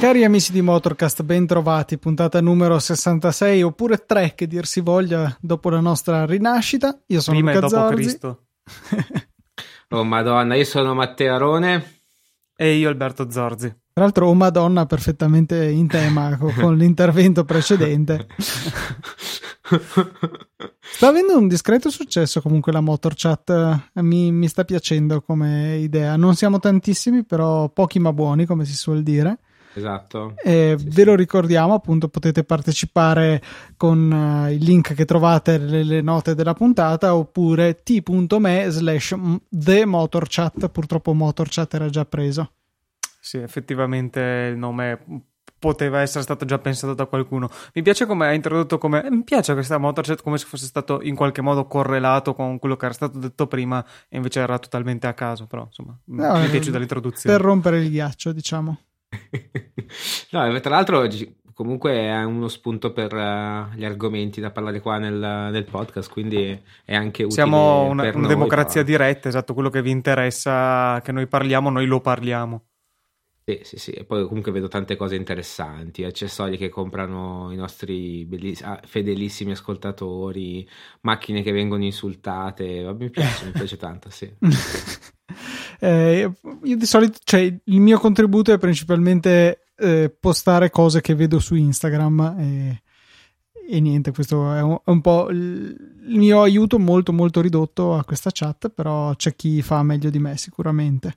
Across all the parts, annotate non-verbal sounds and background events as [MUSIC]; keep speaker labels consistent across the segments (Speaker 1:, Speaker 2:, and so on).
Speaker 1: Cari amici di Motorcast, ben trovati, puntata numero 66 oppure 3 che dir si voglia dopo la nostra rinascita. Io sono
Speaker 2: Prima
Speaker 1: Luca
Speaker 2: e dopo
Speaker 1: Zorzi.
Speaker 2: Cristo. [LAUGHS]
Speaker 3: Oh madonna, io sono Matteo Arone.
Speaker 2: E io Alberto Zorzi.
Speaker 1: Tra l'altro, oh Madonna, perfettamente in tema [LAUGHS] co- con l'intervento precedente. Sta avendo un discreto successo comunque la Motor Chat, eh, mi, mi sta piacendo come idea. Non siamo tantissimi, però pochi ma buoni, come si suol dire.
Speaker 3: Esatto.
Speaker 1: Eh,
Speaker 3: Sì,
Speaker 1: ve
Speaker 3: sì.
Speaker 1: lo ricordiamo, appunto, potete partecipare con eh, il link che trovate nelle note della puntata oppure t.me slash the motorchat. Purtroppo motorchat era già preso.
Speaker 2: Sì, effettivamente il nome poteva essere stato già pensato da qualcuno. Mi piace come ha introdotto come mi piace questa Motorchat come se fosse stato in qualche modo correlato con quello che era stato detto prima e invece era totalmente a caso, però insomma,
Speaker 1: No,
Speaker 2: mi è
Speaker 1: eh,
Speaker 2: piaciuta l'introduzione.
Speaker 1: Per rompere il ghiaccio, diciamo. [LAUGHS]
Speaker 3: no, tra l'altro comunque è uno spunto per eh, gli argomenti da parlare qua nel, nel podcast, quindi è anche utile
Speaker 2: Siamo una, una
Speaker 3: noi,
Speaker 2: democrazia
Speaker 3: però.
Speaker 2: diretta, esatto, quello che vi interessa che noi parliamo, noi lo parliamo.
Speaker 3: Sì, sì, sì. E poi comunque vedo tante cose interessanti, accessori che comprano i nostri belliss- ah, fedelissimi ascoltatori, macchine che vengono insultate. Mi piace, mi piace [LAUGHS] tanto, sì. [LAUGHS]
Speaker 1: Eh, io di solito, cioè, il mio contributo è principalmente eh, postare cose che vedo su Instagram e, e niente, questo è un, è un po' il, mio aiuto molto molto ridotto a questa chat, però c'è chi fa meglio di me sicuramente.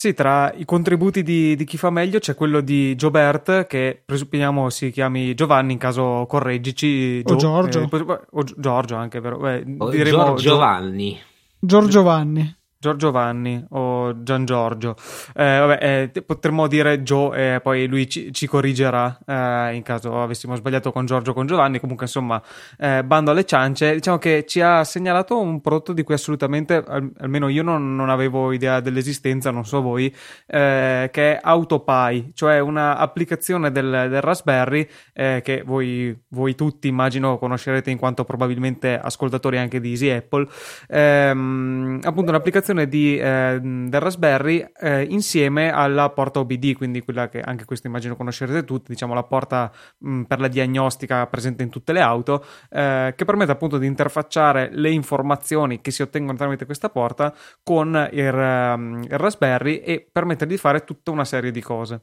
Speaker 2: Sì, tra i contributi di, di chi fa meglio c'è quello di Giobert, che presupponiamo si chiami Giovanni, in caso correggici.
Speaker 1: O
Speaker 2: Gio-
Speaker 1: Giorgio.
Speaker 2: eh, o Gi- Giorgio anche, vero? Beh,
Speaker 3: Oh,
Speaker 2: diremo
Speaker 3: Gior-
Speaker 2: Gio-
Speaker 3: Giovanni.
Speaker 1: Giorgio Vanni.
Speaker 2: Giorgio Vanni o Gian Giorgio. Eh, vabbè, eh, potremmo dire Gio e poi lui ci, ci corrigerà eh, in caso avessimo sbagliato con Giorgio o con Giovanni. Comunque, insomma, eh, bando alle ciance. Diciamo che ci ha segnalato un prodotto di cui assolutamente, al- almeno io non, non avevo idea dell'esistenza, non so voi, eh, che è AutoPie, cioè un'applicazione del, del Raspberry che voi, voi tutti immagino conoscerete in quanto probabilmente ascoltatori anche di Easy Apple. Ehm, appunto un'applicazione di, eh, del Raspberry eh, insieme alla porta OBD, quindi quella che anche questo immagino conoscerete tutti, diciamo la porta mh, per la diagnostica presente in tutte le auto, eh, che permette appunto di interfacciare le informazioni che si ottengono tramite questa porta con il, ehm, il Raspberry e permette di fare tutta una serie di cose.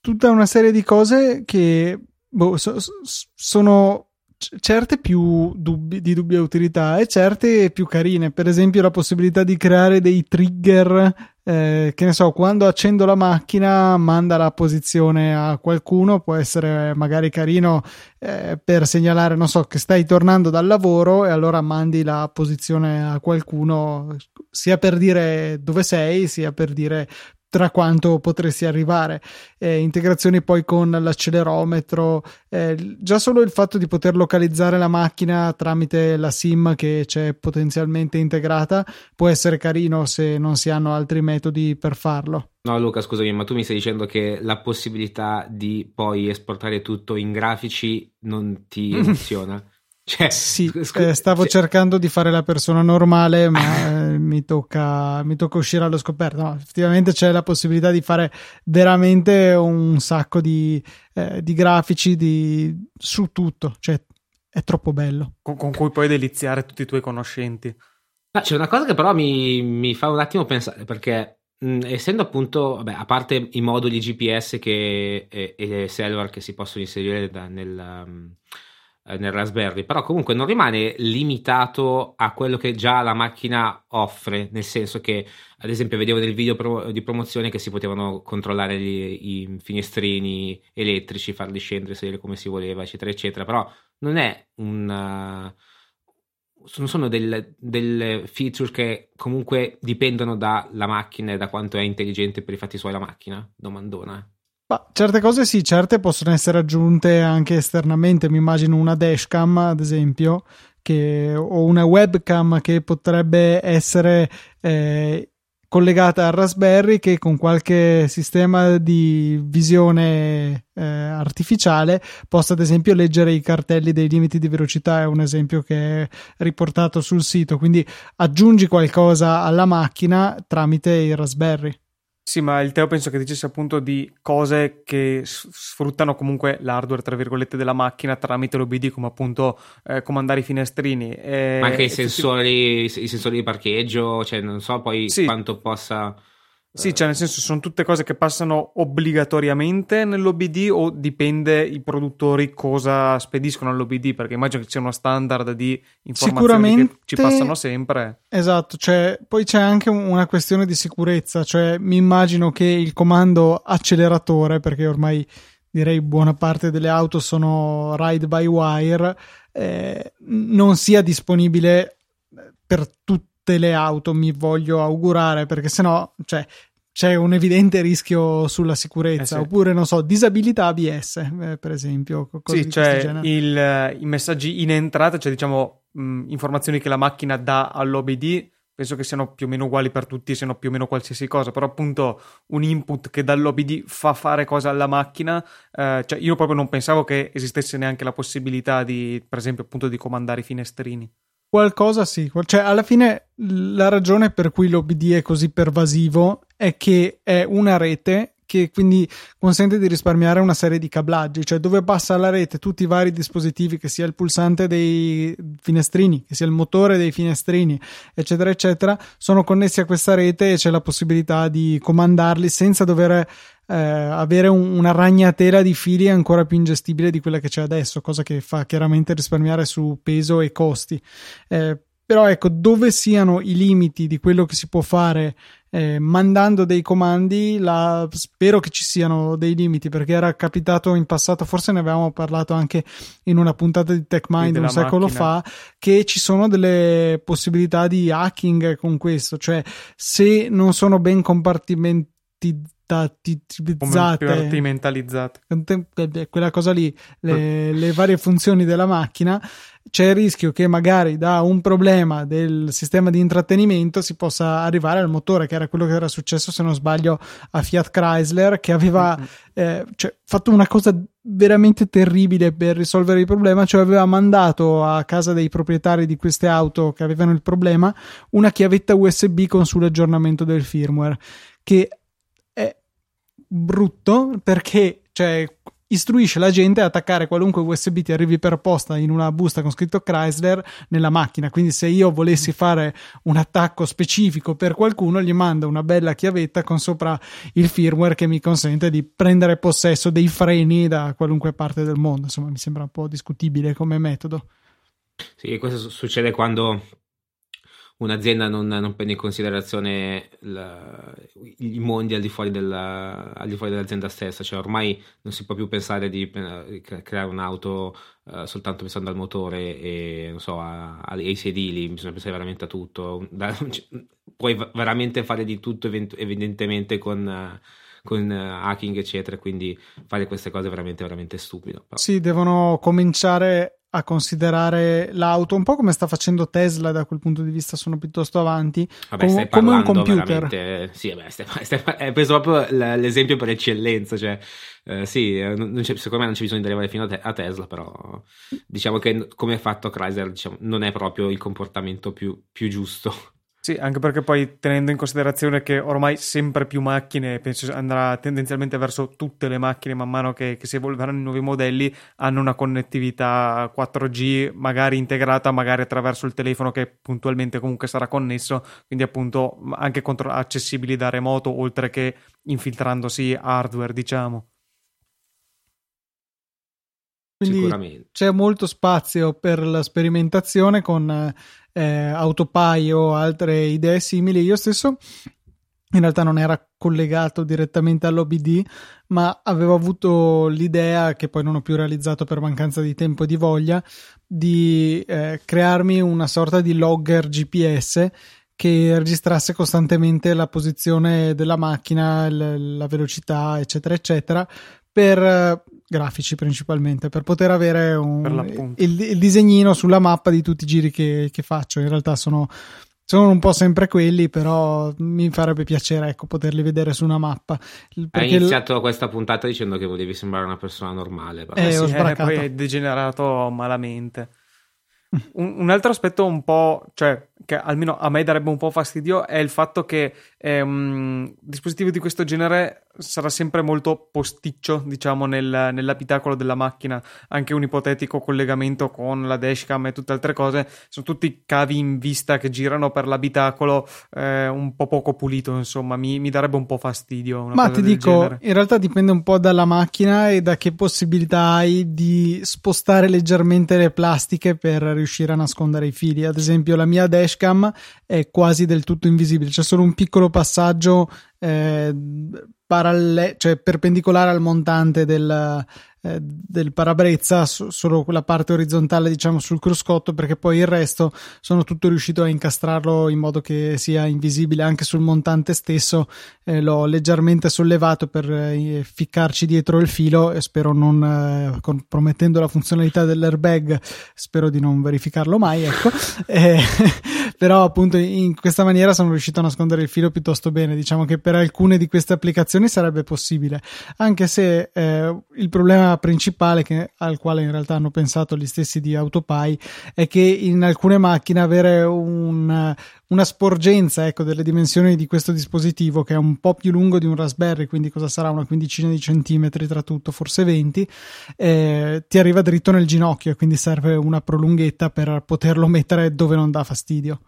Speaker 1: Tutta una serie di cose che boh, so- so- sono certe più dubbi- di dubbia utilità e certe più carine. Per esempio, la possibilità di creare dei trigger. eh, che ne so, quando accendo la macchina, manda la posizione a qualcuno. Può essere magari carino eh, per segnalare, non so, che stai tornando dal lavoro e allora mandi la posizione a qualcuno, sia per dire dove sei, sia per dire tra quanto potresti arrivare. Eh, integrazioni poi con l'accelerometro, eh, già solo il fatto di poter localizzare la macchina tramite la SIM che c'è potenzialmente integrata può essere carino se non si hanno altri metodi per farlo.
Speaker 3: No, Luca, scusami, ma tu mi stai dicendo che la possibilità di poi esportare tutto in grafici non ti [LAUGHS] emoziona? Cioè,
Speaker 1: Sì,
Speaker 3: scu-
Speaker 1: eh, stavo
Speaker 3: cioè-
Speaker 1: cercando di fare la persona normale, ma eh, mi, tocca, mi tocca uscire allo scoperto. No, effettivamente c'è la possibilità di fare veramente un sacco di, eh, di grafici di, su tutto, cioè è troppo bello.
Speaker 2: Con, con cui puoi deliziare tutti i tuoi conoscenti.
Speaker 3: Ah, c'è una cosa che però mi, mi fa un attimo pensare, perché mh, essendo appunto, vabbè, a parte i moduli GPS che, e, e cellular che si possono inserire da- nel, um, nel Raspberry, però comunque non rimane limitato a quello che già la macchina offre, nel senso che, ad esempio, vedevo nel video pro- di promozione che si potevano controllare gli- i finestrini elettrici, farli scendere, sedere come si voleva, eccetera, eccetera, però non è un... non sono delle, delle feature che comunque dipendono dalla macchina e da quanto è intelligente per i fatti suoi la macchina? Domandona.
Speaker 1: Ma certe cose sì, certe possono essere aggiunte anche esternamente. Mi immagino una dashcam, ad esempio, che, o una webcam che potrebbe essere eh, collegata al Raspberry che con qualche sistema di visione eh, artificiale possa ad esempio leggere i cartelli dei limiti di velocità. È un esempio che è riportato sul sito. Quindi aggiungi qualcosa alla macchina tramite il Raspberry
Speaker 2: sì, ma il Teo penso che dicesse appunto di cose che sfruttano comunque l'hardware, tra virgolette, della macchina tramite l'OBD, come appunto eh, comandare i finestrini.
Speaker 3: E, ma anche i sensori, i sensori di parcheggio, cioè non so poi sì. quanto possa
Speaker 2: sì, cioè nel senso sono tutte cose che passano obbligatoriamente nell'OBD o dipende i produttori cosa spediscono all'OBD perché immagino che c'è uno standard di informazioni che ci passano sempre.
Speaker 1: Esatto, cioè, poi c'è anche una questione di sicurezza, cioè mi immagino che il comando acceleratore perché ormai direi buona parte delle auto sono ride by wire eh, non sia disponibile per tutti tutte le auto mi voglio augurare perché sennò cioè, c'è un evidente rischio sulla sicurezza. Eh sì. oppure non so disabilità ABS eh, per esempio
Speaker 2: sì cioè il, i messaggi in entrata cioè diciamo mh, informazioni che la macchina dà all'OBD penso che siano più o meno uguali per tutti siano più o meno qualsiasi cosa però appunto un input che dall'OBD fa fare cosa alla macchina eh, cioè io proprio non pensavo che esistesse neanche la possibilità di per esempio appunto di comandare i finestrini
Speaker 1: Qualcosa sì, cioè alla fine la ragione per cui l'OBD è così pervasivo è che è una rete che quindi consente di risparmiare una serie di cablaggi, cioè dove passa la rete tutti i vari dispositivi, che sia il pulsante dei finestrini, che sia il motore dei finestrini, eccetera, eccetera, sono connessi a questa rete e c'è la possibilità di comandarli senza dover eh, avere un, una ragnatela di fili ancora più ingestibile di quella che c'è adesso, cosa che fa chiaramente risparmiare su peso e costi. Eh, però ecco, dove siano i limiti di quello che si può fare eh, mandando dei comandi, la, spero che ci siano dei limiti perché era capitato in passato, forse ne avevamo parlato anche in una puntata di TechMind un secolo macchina. fa, che ci sono delle possibilità di hacking con questo, cioè se non sono ben compartimentizzati
Speaker 2: compartimentalizzate
Speaker 1: quella cosa lì le, le, varie funzioni della macchina c'è il rischio che magari da un problema del sistema di intrattenimento si possa arrivare al motore che era quello che era successo se non sbaglio a Fiat Chrysler che aveva mm-hmm. eh, cioè, fatto una cosa veramente terribile per risolvere il problema cioè aveva mandato a casa dei proprietari di queste auto che avevano il problema una chiavetta USB con sull'aggiornamento del firmware che brutto perché cioè, istruisce la gente a attaccare qualunque USB ti arrivi per posta in una busta con scritto Chrysler nella macchina. Quindi, se io volessi fare un attacco specifico per qualcuno, gli mando una bella chiavetta con sopra il firmware che mi consente di prendere possesso dei freni da qualunque parte del mondo. Insomma, mi sembra un po' discutibile come metodo.
Speaker 3: Sì, questo succede quando un'azienda non, non, prende in considerazione la, i mondi al di, fuori della, al di fuori dell'azienda stessa, cioè ormai non si può più pensare di, di creare un'auto uh, soltanto pensando al motore e so, a, a, ai sedili, bisogna pensare veramente a tutto, da, [LAUGHS] cioè, puoi veramente fare di tutto evidentemente con... Uh, con hacking eccetera quindi fare queste cose è veramente veramente stupido
Speaker 1: però. sì devono cominciare a considerare l'auto, un po' come sta facendo Tesla da quel punto di vista, sono piuttosto avanti,
Speaker 3: vabbè, com- come un computer. Sì, vabbè, stai, [LAUGHS] stai, hai preso proprio l'esempio per eccellenza, cioè, eh, sì, secondo me non c'è bisogno di arrivare fino a, te- a, Tesla, però diciamo che come è fatto Chrysler diciamo, non è proprio il comportamento più, più giusto.
Speaker 2: Sì, anche perché poi tenendo in considerazione che ormai sempre più macchine, penso andrà tendenzialmente verso tutte le macchine man mano che, che si evolveranno i nuovi modelli, hanno una connettività 4G magari integrata, magari attraverso il telefono che puntualmente comunque sarà connesso, quindi appunto anche contro- accessibili da remoto oltre che infiltrandosi hardware, diciamo.
Speaker 1: Quindi c'è molto spazio per la sperimentazione con eh, Autopie o altre idee simili. Io stesso in realtà non era collegato direttamente all'OBD, ma avevo avuto l'idea, che poi non ho più realizzato per mancanza di tempo e di voglia, di eh, crearmi una sorta di logger GPS che registrasse costantemente la posizione della macchina, l- la velocità, eccetera, eccetera, per grafici principalmente per poter avere un, il, il, disegnino sulla mappa di tutti i giri che, che faccio. In realtà sono, sono un po' sempre quelli, però mi farebbe piacere ecco, poterli vedere su una mappa.
Speaker 3: Hai iniziato l... questa puntata dicendo che volevi sembrare una persona normale.
Speaker 1: Eh, ho
Speaker 2: sì,
Speaker 1: eh,
Speaker 2: poi è degenerato malamente. Un, un, altro aspetto un po', cioè, che almeno a me darebbe un po' fastidio, è il fatto che eh, un dispositivo di questo genere sarà sempre molto posticcio, diciamo, nel, nell'abitacolo della macchina. Anche un ipotetico collegamento con la dashcam e tutte altre cose, sono tutti cavi in vista che girano per l'abitacolo, eh, un po' poco pulito, insomma, mi, mi darebbe un po' fastidio.
Speaker 1: Ma ti dico,
Speaker 2: genere.
Speaker 1: in realtà dipende un po' dalla macchina e da che possibilità hai di spostare leggermente le plastiche per riuscire a nascondere i fili. Ad esempio, la mia dashcam è quasi del tutto invisibile, c'è solo un piccolo passaggio eh, paralle- cioè perpendicolare al montante del, eh, del parabrezza, so- solo quella parte orizzontale diciamo sul cruscotto perché poi il resto sono tutto riuscito a incastrarlo in modo che sia invisibile anche sul montante stesso. Eh, l'ho leggermente sollevato per eh, ficcarci dietro il filo e spero non eh, compromettendo la funzionalità dell'airbag spero di non verificarlo mai ecco. Eh, però appunto in questa maniera sono riuscito a nascondere il filo piuttosto bene diciamo che per alcune di queste applicazioni sarebbe possibile anche se eh, il problema principale che, al quale in realtà hanno pensato gli stessi di Autopie è che in alcune macchine avere un, una sporgenza ecco, delle dimensioni di questo dispositivo che è un po' più lungo di un Raspberry, quindi cosa sarà una quindicina di centimetri tra tutto, forse 20, eh, ti arriva dritto nel ginocchio e quindi serve una prolunghetta per poterlo mettere dove non dà fastidio.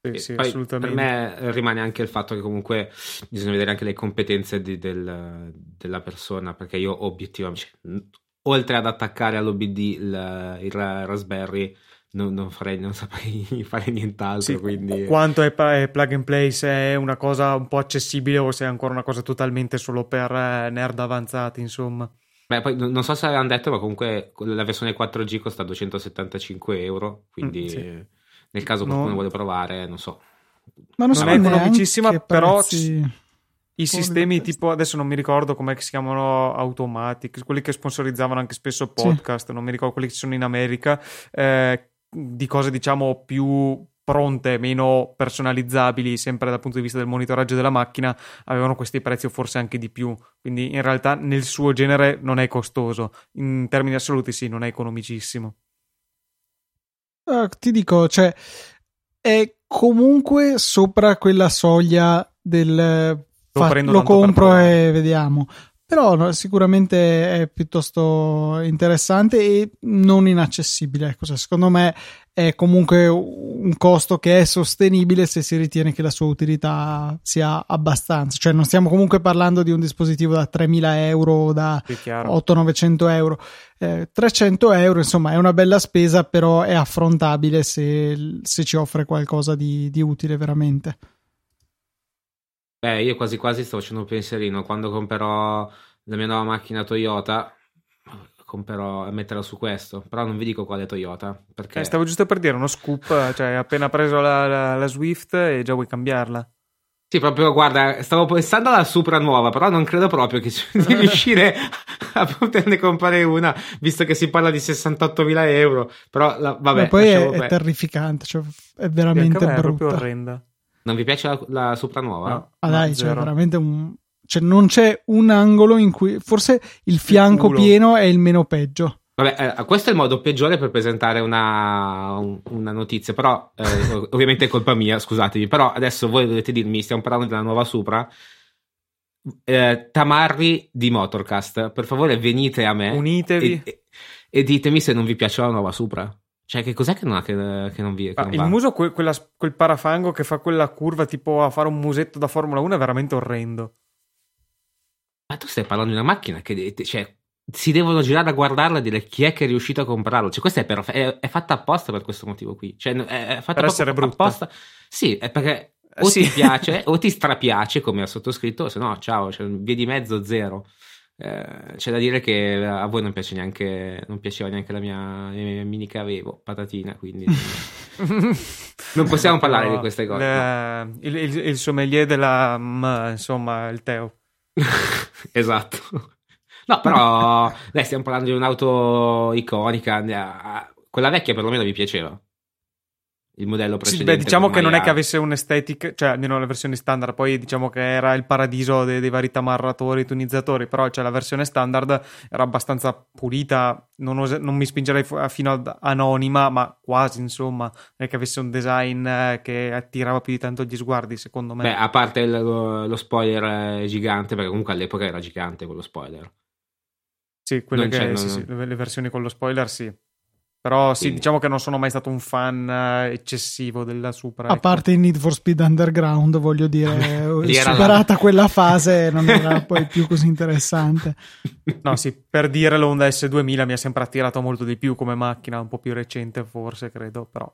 Speaker 2: Sì, sì, per
Speaker 3: me rimane anche il fatto che comunque bisogna vedere anche le competenze di, del, della persona, perché io obiettivamente, cioè, oltre ad attaccare all'OBD il, il Raspberry, non, non, farei, non [LAUGHS] saprei fare nient'altro. Sì, quindi...
Speaker 2: Quanto è, è, plug and play, se è una cosa un po' accessibile o se è ancora una cosa totalmente solo per eh, nerd avanzati, insomma.
Speaker 3: Beh, poi non so se avevano detto, ma comunque la versione 4G costa 275 euro, quindi... Mm, sì nel caso qualcuno no. vuole provare, non so.
Speaker 2: Ma non, non è economicissima, però i sistemi tipo adesso non mi ricordo come si chiamano Automatic, quelli che sponsorizzavano anche spesso podcast, sì. non mi ricordo quelli che sono in America, eh, di cose diciamo più pronte, meno personalizzabili, sempre dal punto di vista del monitoraggio della macchina, avevano questi prezzi o forse anche di più. Quindi in realtà nel suo genere non è costoso, in termini assoluti sì, non è economicissimo.
Speaker 1: Uh, ti dico, cioè, è comunque sopra quella soglia del lo, fa, lo compro e vediamo. Però no, sicuramente è piuttosto interessante e non inaccessibile. Ecco, cioè, secondo me è comunque un costo che è sostenibile se si ritiene che la sua utilità sia abbastanza. Cioè, non stiamo comunque parlando di un dispositivo da 3.000 euro o da 800-900 euro. Eh, 300 euro, insomma, è una bella spesa, però è affrontabile se, se ci offre qualcosa di, di utile veramente.
Speaker 3: Beh, io quasi quasi sto facendo un pensierino. Quando comprerò la mia nuova macchina Toyota, comprerò, metterò su questo. Però non vi dico quale Toyota. Perché...
Speaker 2: Eh, stavo giusto per dire uno scoop, cioè appena preso la, la, la Swift e già vuoi cambiarla.
Speaker 3: Sì, proprio guarda, stavo pensando alla Supra nuova, però non credo proprio che [LAUGHS] di riuscire a poterne comprare una, visto che si parla di 68.000 euro. Però la, vabbè. Ma
Speaker 1: poi è, è, terrificante, cioè è veramente brutta. È proprio
Speaker 2: orrenda.
Speaker 3: Non vi piace la, la Supra nuova?
Speaker 1: No, ah, dai, cioè, veramente un. Cioè, non c'è un angolo in cui. Forse il fianco il pieno è il meno peggio.
Speaker 3: Vabbè, eh, questo è il modo peggiore per presentare una, una notizia, però eh, [LAUGHS] ovviamente è colpa mia, scusatemi, però adesso voi dovete dirmi, stiamo parlando della nuova Supra, eh, Tamarri di Motorcast, per favore venite a me
Speaker 2: Unitevi.
Speaker 3: E, e, ditemi se non vi piace la nuova Supra. Cioè, che cos'è che non, ha, che, che non vi
Speaker 2: che ah, non Il muso, que, quella, quel parafango che fa quella curva tipo a fare un musetto da Formula 1 è veramente orrendo.
Speaker 3: Ma tu stai parlando di una macchina che cioè, si devono girare a guardarla e dire chi è che è riuscito a comprarlo. Cioè, questa è, perfe- è, è fatta apposta per questo motivo qui. Cioè, è, è fatta
Speaker 2: per essere brutta. apposta.
Speaker 3: Sì, è perché o sì. ti piace [LAUGHS] o ti strapiace, come ha sottoscritto, se no, ciao, cioè, via di mezzo zero. Eh, c'è da dire che a voi non piace neanche non piaceva neanche la mia, mia mini che avevo patatina quindi [LAUGHS] non possiamo parlare no, di queste cose
Speaker 2: le, no. il, il, il, sommelier della m, insomma il Teo. [LAUGHS]
Speaker 3: Esatto. No però [LAUGHS] dai stiamo parlando di un'auto iconica quella vecchia perlomeno mi piaceva il modello
Speaker 2: Sì,
Speaker 3: precedente.
Speaker 2: beh, diciamo che non è che avesse un'estetica, cioè almeno la versione standard, poi diciamo che era il paradiso dei, dei vari tamarratori, tonizzatori, però cioè, la versione standard era abbastanza pulita, non, ose- non mi spingerei fu- fino ad anonima, ma quasi insomma, non è che avesse un design eh, che attirava più di tanto gli sguardi, secondo me.
Speaker 3: Beh, a parte il- lo, lo spoiler eh, gigante, perché comunque all'epoca era gigante quello spoiler.
Speaker 2: sì, quelle
Speaker 3: non
Speaker 2: che, sì, sì, le versioni con lo spoiler sì. Però sì,
Speaker 3: Quindi-
Speaker 2: diciamo che non sono mai stato un fan eh, eccessivo della Supra.
Speaker 1: A
Speaker 2: ecco.
Speaker 1: parte in Need for Speed Underground, voglio dire, [LAUGHS] superata
Speaker 3: la-
Speaker 1: quella fase non era poi più così interessante. [LAUGHS]
Speaker 2: No, sì, per dire l'Honda S2000 mi ha sempre attirato molto di più come macchina, un po' più recente forse, credo, però.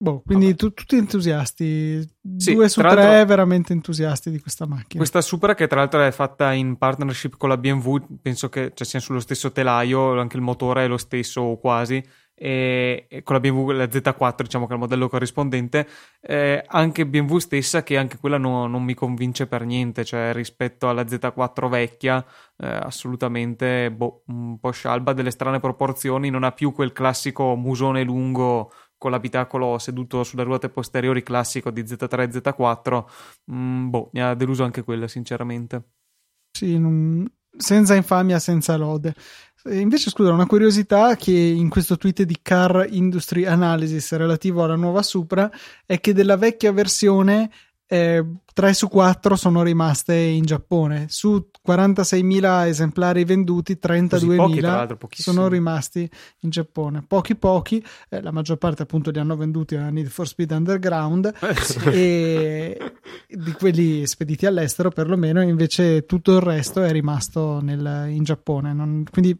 Speaker 1: Boh, quindi tu- tutti entusiasti,
Speaker 2: Sì,
Speaker 1: due su tre veramente entusiasti di questa macchina.
Speaker 2: Questa Supra che tra l'altro è fatta in partnership con la BMW, penso che cioè, sia sullo stesso telaio, anche il motore è lo stesso o quasi, e, e con la BMW, la Z4 diciamo che è il modello corrispondente, eh, anche BMW stessa che anche quella no- non mi convince per niente, cioè rispetto alla Z4 vecchia eh, assolutamente boh, un po' scialba, delle strane proporzioni, non ha più quel classico musone lungo con l'abitacolo seduto sulle ruote posteriori classico di Z3 e Z4 Mm, boh, mi ha deluso anche quella, sinceramente.
Speaker 1: Sì, non- senza infamia, senza lode. Invece, scusa, una curiosità che in questo tweet di Car Industry Analysis relativo alla nuova Supra è che della vecchia versione eh, 3 su 4 sono rimaste in Giappone. Su 46.000 esemplari venduti,
Speaker 2: Così pochi, tra
Speaker 1: 32.000
Speaker 2: l'altro, pochissimi.
Speaker 1: sono rimasti in Giappone. Pochi pochi, eh, la maggior parte appunto li hanno venduti a Need for Speed Underground
Speaker 2: Eh, sì. [LAUGHS]
Speaker 1: e di quelli spediti all'estero perlomeno invece tutto il resto è rimasto nel- in Giappone Non- quindi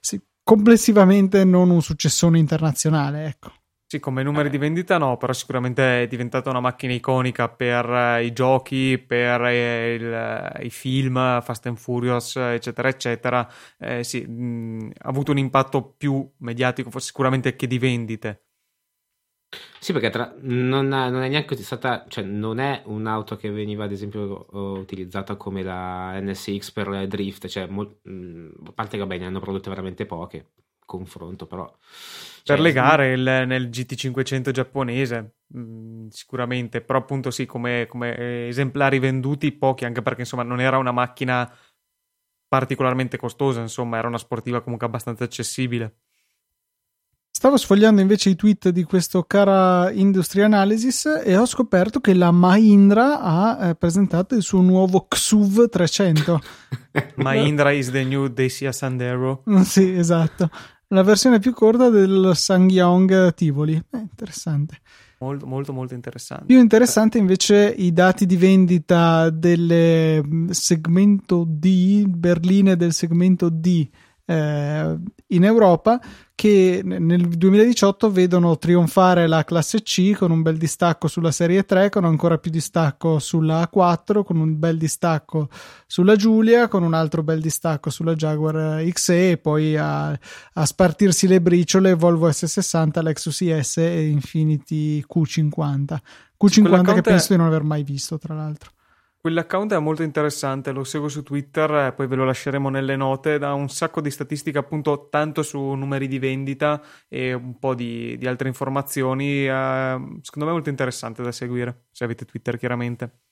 Speaker 1: sì, complessivamente non un successone internazionale ecco
Speaker 2: Sì, come numeri di vendita no, però sicuramente è diventata una macchina iconica per eh, i giochi, per eh, il- eh, i film, Fast and Furious, eccetera, eccetera. Eh, sì, mh, ha avuto un impatto più mediatico, sicuramente che di vendite.
Speaker 3: Sì, perché tra- non, non è neanche stata, cioè non è un'auto che veniva ad esempio utilizzata come la NSX per drift, cioè mol- mh, a parte che vabbè ne hanno prodotte veramente poche, confronto però.
Speaker 2: Per
Speaker 3: Cioè,
Speaker 2: le gare il- nel GT500 giapponese, mh, sicuramente, però appunto sì, come, come, esemplari venduti pochi, anche perché insomma non era una macchina particolarmente costosa, insomma era una sportiva comunque abbastanza accessibile.
Speaker 1: stavo sfogliando invece i tweet di questo cara Industry Analysis e ho scoperto che la Mahindra ha eh, presentato il suo nuovo XUV 300 [LAUGHS]
Speaker 2: Mahindra is the new Dacia Sandero. [LAUGHS]
Speaker 1: sì esatto la versione più corta del Sangyong Tivoli. Eh, interessante.
Speaker 2: Molto, molto, molto interessante.
Speaker 1: Più interessante invece i dati di vendita del mm, segmento D, berline del segmento D eh, in Europa che nel 2018 vedono trionfare la classe C con un bel distacco sulla serie 3, con ancora più distacco sulla A4, con un bel distacco sulla Giulia, con un altro bel distacco sulla Jaguar XE e poi a, a spartirsi le briciole Volvo S60, Lexus IS e Infiniti Q50. Q50 che
Speaker 2: è-
Speaker 1: penso di non aver mai visto, tra l'altro.
Speaker 2: Quell'account è molto interessante, lo seguo su Twitter, poi ve lo lasceremo nelle note, dà un sacco di statistiche appunto tanto su numeri di vendita e un po' di, di altre informazioni, eh, secondo me è molto interessante da seguire, se avete Twitter chiaramente.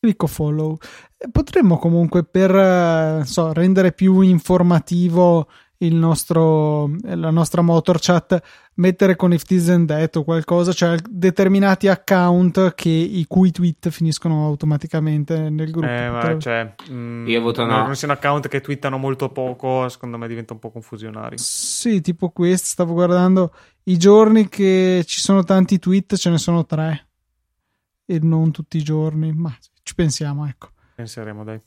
Speaker 1: Clicco follow. Eh, Potremmo comunque per eh, so, rendere più informativo il nostro, eh, la nostra motor chat mettere con if this and that o qualcosa, cioè determinati account che, i cui tweet finiscono automaticamente nel gruppo.
Speaker 2: Eh, ma cioè, mm,
Speaker 3: Io voto no.
Speaker 2: non siano account che twittano molto poco, secondo me diventa un po' confusionario.
Speaker 1: Sì, tipo questo, stavo guardando i giorni che ci sono tanti tweet, ce ne sono tre e non tutti i giorni, ma ci pensiamo, ecco.
Speaker 2: Penseremo, dai.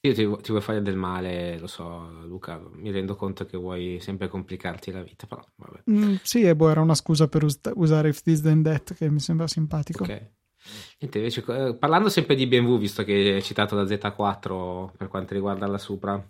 Speaker 3: Io ti, ti vuoi fare del male, lo so, Luca. Mi rendo conto che vuoi sempre complicarti la vita, però vabbè.
Speaker 1: Mm, sì, e boh, era una scusa per us- usare if this then that che mi sembra simpatico.
Speaker 3: Ok. Niente, invece, eh, parlando sempre di BMW, visto che hai citato la Z4 per quanto riguarda la Supra,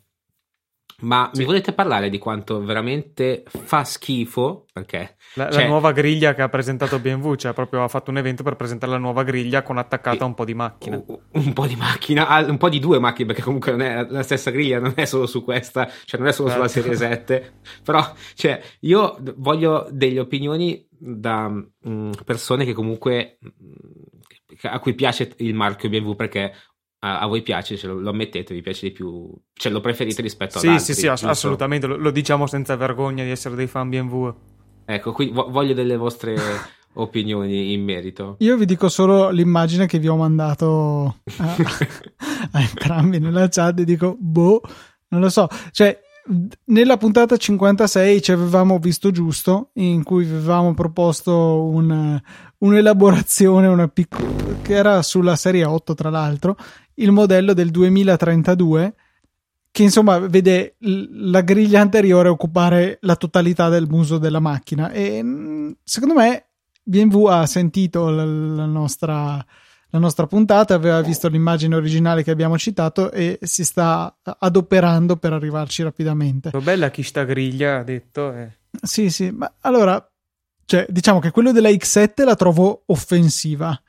Speaker 3: ma mi volete parlare di quanto veramente fa schifo? Perché
Speaker 2: La,
Speaker 3: Cioè-
Speaker 2: la nuova griglia che ha presentato BMW, cioè proprio ha fatto un evento per presentare la nuova griglia con attaccata un po' di macchina.
Speaker 3: un, po' di macchina, un po' di due macchine, perché comunque non è la stessa griglia, non è solo su questa, cioè non è solo sulla
Speaker 2: Certo.
Speaker 3: serie 7. Però, cioè, io voglio delle opinioni da mh, persone che comunque a cui piace il marchio BMW perché a, a voi piace, ce lo, lo, ammettete, vi piace di più, cioè lo preferite rispetto
Speaker 2: sì,
Speaker 3: ad altri.
Speaker 2: Sì, sì, giusto? assolutamente, lo, lo, diciamo senza vergogna di essere dei fan BMW.
Speaker 3: Ecco, qui vo- voglio delle vostre [LAUGHS] opinioni in merito.
Speaker 1: Io vi dico solo l'immagine che vi ho mandato a, [LAUGHS] a entrambi nella chat e dico, boh, non lo so, cioè nella puntata 56 ci avevamo visto giusto, in cui avevamo proposto un, un'elaborazione una pic- che era sulla serie 8, tra l'altro, il modello del 2032, che insomma vede la griglia anteriore occupare la totalità del muso della macchina. E mm, secondo me BMW ha sentito la, la nostra la nostra puntata, aveva visto l'immagine originale che abbiamo citato e si sta adoperando per arrivarci rapidamente.
Speaker 2: Bella chi sta griglia, ha detto. Eh.
Speaker 1: Sì, sì, ma allora, cioè, diciamo che quello della X7 la trovo offensiva.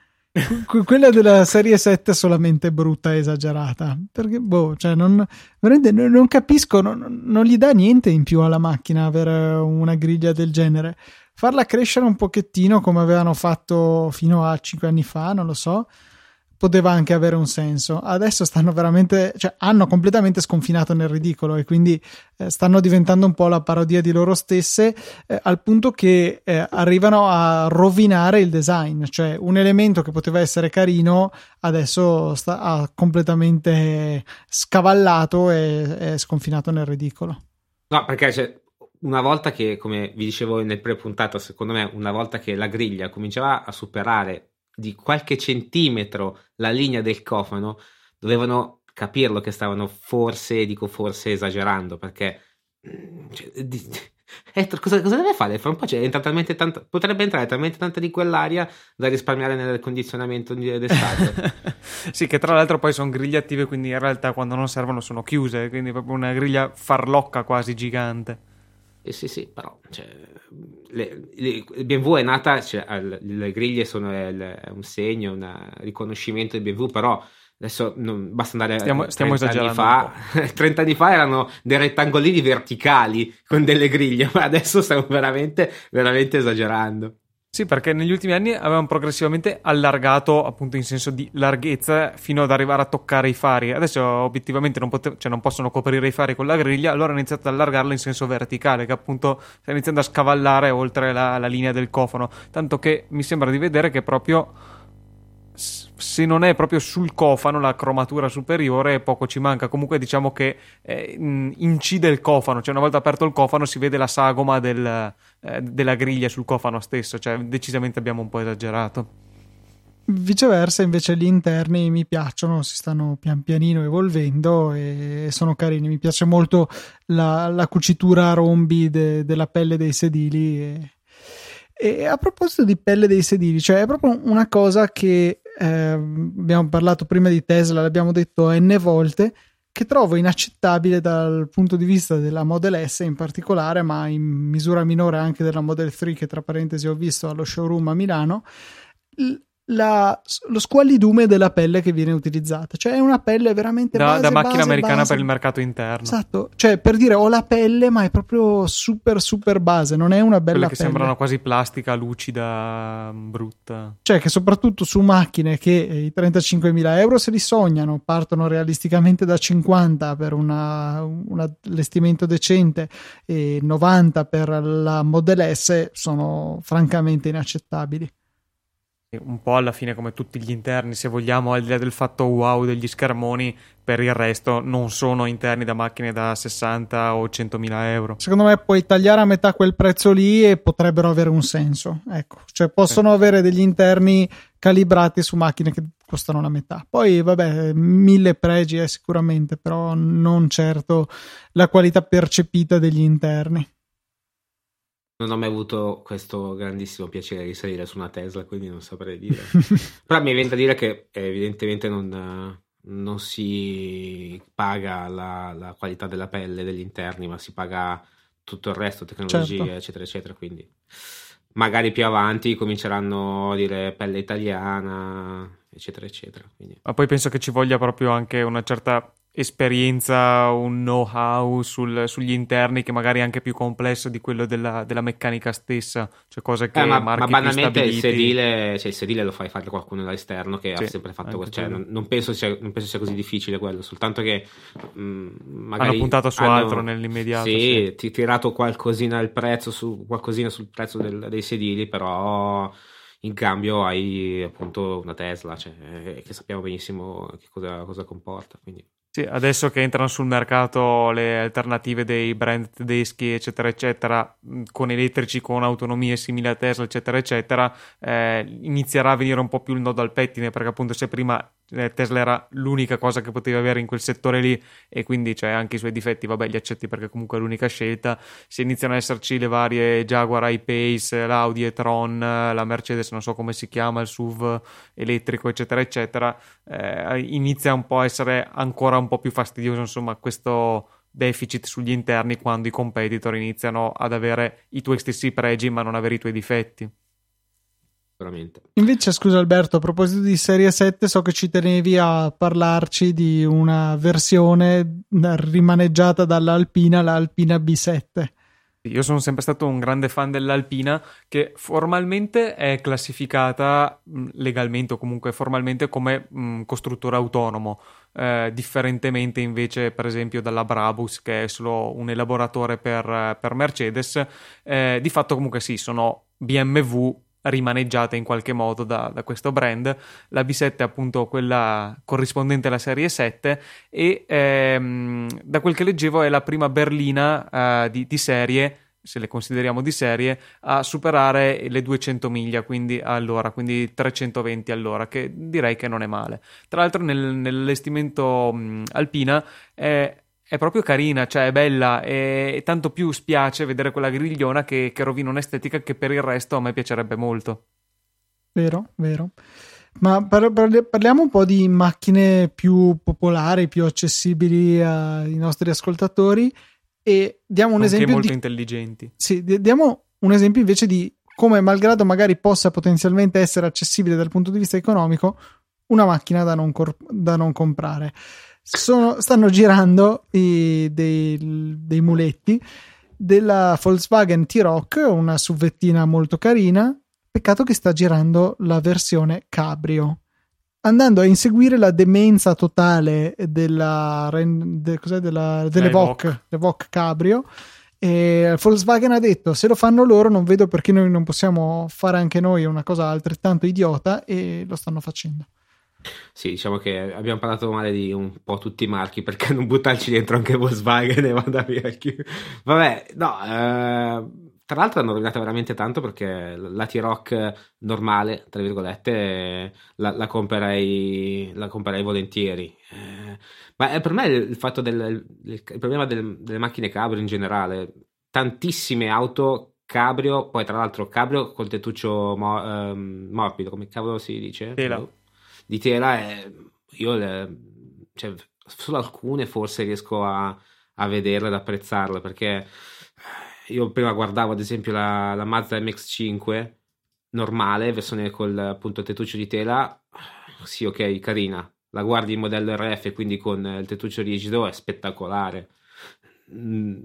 Speaker 1: Quella della serie 7 è solamente brutta e esagerata perché boh, cioè non, non capisco, non, non gli dà niente in più alla macchina avere una griglia del genere. Farla crescere un pochettino come avevano fatto fino a 5 anni fa, non lo so, poteva anche avere un senso. Adesso stanno veramente, cioè hanno completamente sconfinato nel ridicolo e quindi eh, stanno diventando un po' la parodia di loro stesse eh, al punto che eh, arrivano a rovinare il design, cioè un elemento che poteva essere carino adesso sta, ha completamente scavallato e è sconfinato nel ridicolo.
Speaker 3: No, perché cioè, una volta che, come vi dicevo nel pre-puntata, secondo me, una volta che la griglia cominciava a superare di qualche centimetro la linea del cofano, dovevano capirlo che stavano forse, dico forse, esagerando, perché... Mm, cioè, di, [LAUGHS] eh, cosa, cosa, deve fare? Fra un po' cioè, entra talmente tanta, potrebbe entrare talmente tanta di quell'aria da risparmiare nel condizionamento d'estate. [LAUGHS]
Speaker 2: sì, che tra l'altro poi sono griglie attive, quindi in realtà quando non servono sono chiuse, quindi proprio una griglia farlocca quasi gigante.
Speaker 3: Eh sì, sì, però cioè, le, le, BMW è nata, cioè, le griglie sono il, un segno, un riconoscimento del BMW, però adesso non, basta andare
Speaker 2: stiamo, stiamo
Speaker 3: 30 anni fa. 30 [LAUGHS] anni fa erano dei rettangolini verticali con delle griglie ma adesso stiamo veramente veramente esagerando
Speaker 2: sì, perché negli ultimi anni avevano progressivamente allargato appunto in senso di larghezza fino ad arrivare a toccare i fari. Adesso obiettivamente non, pote- cioè non possono coprire i fari con la griglia, allora hanno iniziato ad allargarlo in senso verticale, che appunto sta iniziando a scavallare oltre la, la linea del cofano. Tanto che mi sembra di vedere che proprio se non è proprio sul cofano la cromatura superiore poco ci manca. Comunque diciamo che eh, incide il cofano. Cioè una volta aperto il cofano si vede la sagoma del, eh, della griglia sul cofano stesso. Cioè decisamente abbiamo un po' esagerato.
Speaker 1: Viceversa invece gli interni mi piacciono si stanno pian pianino evolvendo e sono carini. Mi piace molto la, la cucitura a rombi de, della pelle dei sedili e e a proposito di pelle dei sedili, cioè è proprio una cosa che eh, abbiamo parlato prima di Tesla, l'abbiamo detto n volte, che trovo inaccettabile dal punto di vista della Model S in particolare, ma in misura minore anche della Model 3 che tra parentesi ho visto allo showroom a Milano la, lo squallidume della pelle che viene utilizzata. Cioè è una pelle veramente
Speaker 2: da,
Speaker 1: base,
Speaker 2: da macchina
Speaker 1: base,
Speaker 2: americana
Speaker 1: base.
Speaker 2: per il mercato interno.
Speaker 1: Esatto, cioè per dire ho la pelle, ma è proprio super super base, non è una bella
Speaker 2: Quelle che
Speaker 1: pelle.
Speaker 2: sembrano quasi plastica, lucida, brutta.
Speaker 1: Cioè che soprattutto su macchine che i 35.000 euro se li sognano, partono realisticamente da 50 per una, un allestimento decente e 90 per la Model S sono francamente inaccettabili
Speaker 2: un po' alla fine come tutti gli interni, se vogliamo, al di là del fatto wow degli schermoni, per il resto non sono interni da macchine da 60 o 100 mila euro.
Speaker 1: Secondo me puoi tagliare a metà quel prezzo lì e potrebbero avere un senso, ecco, cioè possono sì. avere degli interni calibrati su macchine che costano la metà. Poi vabbè, mille pregi è sicuramente, però non certo la qualità percepita degli interni
Speaker 3: non ho mai avuto questo grandissimo piacere di salire su una Tesla, quindi non saprei dire. [LAUGHS] Però mi viene da dire che evidentemente non, non si paga la, la, qualità della pelle degli interni, ma si paga tutto il resto, tecnologie, certo. eccetera, eccetera. Quindi magari più avanti cominceranno a dire pelle italiana, eccetera, eccetera. Quindi.
Speaker 2: Ma poi penso che ci voglia proprio anche una certa esperienza, un know-how sul, sugli interni che magari è anche più complesso di quello della, della meccanica stessa, cioè cose che
Speaker 3: eh, ma, ma banalmente il sedile, cioè il sedile, lo fai fare qualcuno dall'esterno che sì, ha sempre fatto questo, cioè, non, non, penso sia, non, penso sia, così difficile quello, soltanto che mh, mm, magari
Speaker 2: hanno puntato su
Speaker 3: hanno,
Speaker 2: altro nell'immediato.
Speaker 3: Sì, sì. ti tirato qualcosina il prezzo su, qualcosina sul prezzo del, dei sedili, però in cambio hai appunto una Tesla, cioè, che sappiamo benissimo che cosa, cosa comporta. Quindi.
Speaker 2: Sì, adesso che entrano sul mercato le alternative dei brand tedeschi, eccetera, eccetera, con elettrici con autonomie simili a Tesla, eccetera, eccetera, eh, inizierà a venire un po' più il nodo al pettine, perché appunto se prima eh, Tesla era l'unica cosa che poteva avere in quel settore lì e quindi c'è cioè, anche i suoi difetti, vabbè li accetti perché comunque è l'unica scelta, se iniziano ad esserci le varie Jaguar I-Pace, l'Audi e-tron, la Mercedes non so come si chiama, il SUV elettrico eccetera eccetera, eh, inizia un po' a essere ancora un po' più fastidioso insomma questo deficit sugli interni quando i competitor iniziano ad avere i tuoi stessi pregi ma non avere i tuoi difetti
Speaker 3: veramente.
Speaker 1: Invece, scusa Alberto, a proposito di Serie 7, so che ci tenevi a parlarci di una versione rimaneggiata dall'Alpina, l'Alpina B7.
Speaker 2: Io sono sempre stato un grande fan dell'Alpina che formalmente è classificata legalmente o comunque formalmente come mh, costruttore autonomo, eh, differentemente invece per esempio dalla Brabus che è solo un elaboratore per, per Mercedes. Eh, di fatto comunque sì, sono BMW rimaneggiata in qualche modo da, da, questo brand. La B7 è appunto quella corrispondente alla serie 7 e ehm, da quel che leggevo è la prima berlina eh, di, di, serie se le consideriamo di serie, a superare le 200 miglia quindi all'ora, quindi 320 all'ora, che direi che non è male. Tra l'altro nel, nell'allestimento mh, alpina è è proprio carina, cioè è bella e tanto più spiace vedere quella grigliona che, che rovina un'estetica che per il resto a me piacerebbe molto.
Speaker 1: Vero, vero. Ma par- parliamo un po' di macchine più popolari, più accessibili ai nostri ascoltatori e diamo un
Speaker 2: Anche
Speaker 1: esempio
Speaker 2: molto
Speaker 1: di...
Speaker 2: intelligenti.
Speaker 1: Sì, diamo un esempio invece di come malgrado magari possa potenzialmente essere accessibile dal punto di vista economico una macchina da non, cor- da non comprare sono, stanno girando i, dei, dei muletti della Volkswagen T-Rock, una suvettina molto carina. Peccato che sta girando la versione cabrio, andando a inseguire la demenza totale della, de, della, delle VOC, VOC cabrio. E Volkswagen ha detto: Se lo fanno loro, non vedo perché noi non possiamo fare anche noi una cosa altrettanto idiota, e lo stanno facendo.
Speaker 3: Sì, diciamo che abbiamo parlato male di un po' tutti i marchi perché non buttarci dentro anche Volkswagen e vada via. Vabbè, no, eh, tra l'altro hanno rovinato veramente tanto perché la T-Rock normale, tra virgolette, la, la, comprerei, la comprerei volentieri. Eh, ma per me il fatto del il problema del, delle macchine cabrio in generale, tantissime auto cabrio, poi tra l'altro cabrio col tettuccio mo, ehm, morbido, come cavolo si dice?
Speaker 2: Tela
Speaker 3: di tela è, io le, cioè, solo alcune forse riesco a, a vederle, ad apprezzarle perché io prima guardavo ad esempio la, la Mazda MX5 normale, versione col appunto tettuccio di tela, sì ok, carina, la guardi in modello RF quindi con il tettuccio rigido è spettacolare. Mm,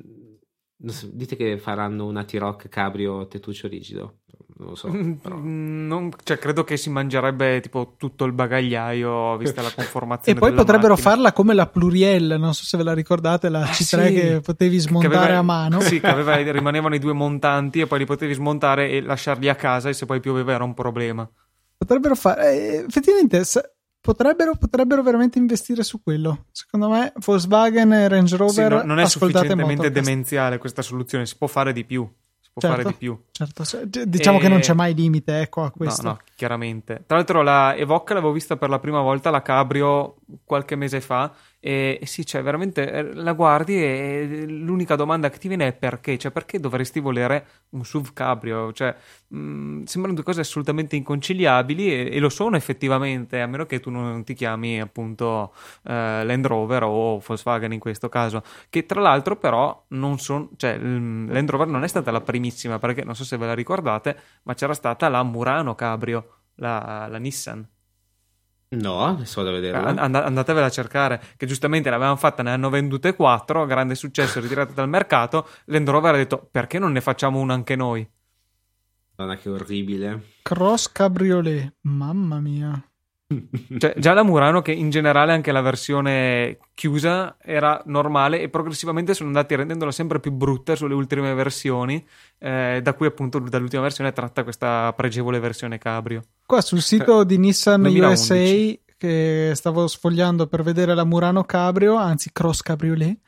Speaker 3: dite che faranno una T-Rock cabrio tettuccio rigido non lo so. Però...
Speaker 2: Non, cioè, credo che si mangerebbe tipo tutto il bagagliaio, vista la [LAUGHS] conformazione.
Speaker 1: e poi potrebbero
Speaker 2: macchina.
Speaker 1: farla come la Pluriel, non so se ve la ricordate, la ah, C3 sì. che potevi smontare che aveva, a mano.
Speaker 2: Sì, che aveva, [LAUGHS] rimanevano i due montanti e poi li potevi smontare e lasciarli a casa e se poi pioveva era un problema.
Speaker 1: Potrebbero fare, eh, effettivamente, potrebbero, potrebbero, veramente investire su quello. Secondo me Volkswagen e Range Rover sì, no,
Speaker 2: non è sufficientemente demenziale questa soluzione, si può fare di più può certo, fare di più.
Speaker 1: Certo, diciamo e... che non c'è mai limite ecco, a questo.
Speaker 2: No, no, chiaramente. Tra l'altro la Evoque l'avevo vista per la prima volta, la Cabrio, qualche mese fa e, sì, cioè veramente eh, la guardi e l'unica domanda che ti viene è perché? Cioè perché dovresti volere un SUV cabrio? Cioè mh, mm, sembrano due cose assolutamente inconciliabili e, e, lo sono effettivamente, a meno che tu non ti chiami appunto eh, Land Rover o Volkswagen in questo caso, che tra l'altro però non sono, cioè Land Rover non è stata la primissima perché non so se ve la ricordate, ma c'era stata la Murano cabrio, la, la Nissan
Speaker 3: No, adesso vado a vederla.
Speaker 2: And- andatevela a cercare, che giustamente l'avevano fatta, ne hanno vendute 4, grande successo, ritirate dal mercato. Land Rover ha detto perché non ne facciamo una anche noi?
Speaker 3: Madonna, che orribile.
Speaker 1: Cross Cabriolet, mamma mia.
Speaker 2: Cioè, già la Murano, che in generale anche la versione chiusa era normale e progressivamente sono andati rendendola sempre più brutta sulle ultime versioni, eh, da cui appunto dall'ultima versione è tratta questa pregevole versione cabrio.
Speaker 1: Qua sul sito cioè, di Nissan 2011. USA che stavo sfogliando per vedere la Murano Cabrio, anzi Cross Cabriolet,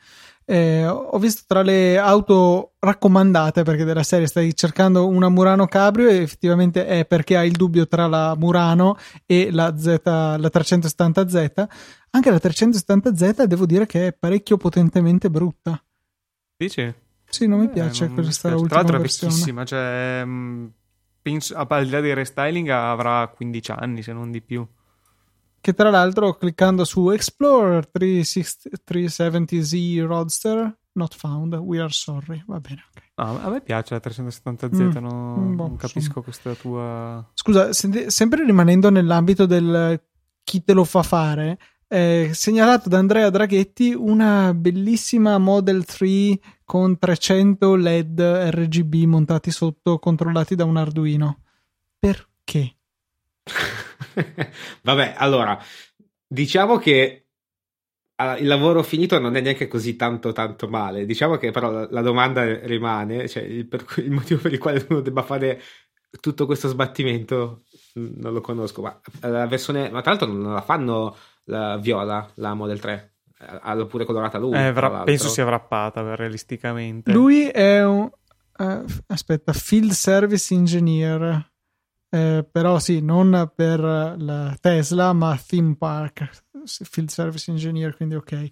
Speaker 1: eh, ho visto tra le auto raccomandate perché della serie stai cercando una Murano Cabrio e effettivamente è perché hai il dubbio tra la Murano e la, Z, la 370Z. Anche la 370Z devo dire che è parecchio potentemente brutta.
Speaker 2: Dici?
Speaker 1: Sì, non mi eh, piace eh, non questa mi
Speaker 2: ultima
Speaker 1: Tra l'altro
Speaker 2: è vecchissima, cioè, mm, penso, al di là di restyling avrà 15 anni se non di più
Speaker 1: che tra l'altro cliccando su Explorer 370Z Roadster not found, we are sorry, va bene. Okay.
Speaker 2: No, a me piace la 370Z, mm, no, boh, non capisco questa tua...
Speaker 1: Scusa, se, sempre rimanendo nell'ambito del chi te lo fa fare, eh, segnalato da Andrea Draghetti una bellissima Model 3 con 300 LED RGB montati sotto, controllati da un Arduino. Perché? [LAUGHS] [LAUGHS]
Speaker 3: Vabbè, allora, diciamo che il lavoro finito non è neanche così tanto tanto male. Diciamo che però la, domanda rimane, cioè il, per, il, motivo per il quale uno debba fare tutto questo sbattimento non lo conosco, ma la versione, ma tra l'altro non la fanno la viola, la Model 3. Ha pure colorata lui.
Speaker 2: Eh, vra- penso sia wrappata realisticamente.
Speaker 1: Lui è un uh, aspetta, Field Service Engineer eh, però sì, non per la Tesla, ma Theme Park, Field Service Engineer, quindi ok.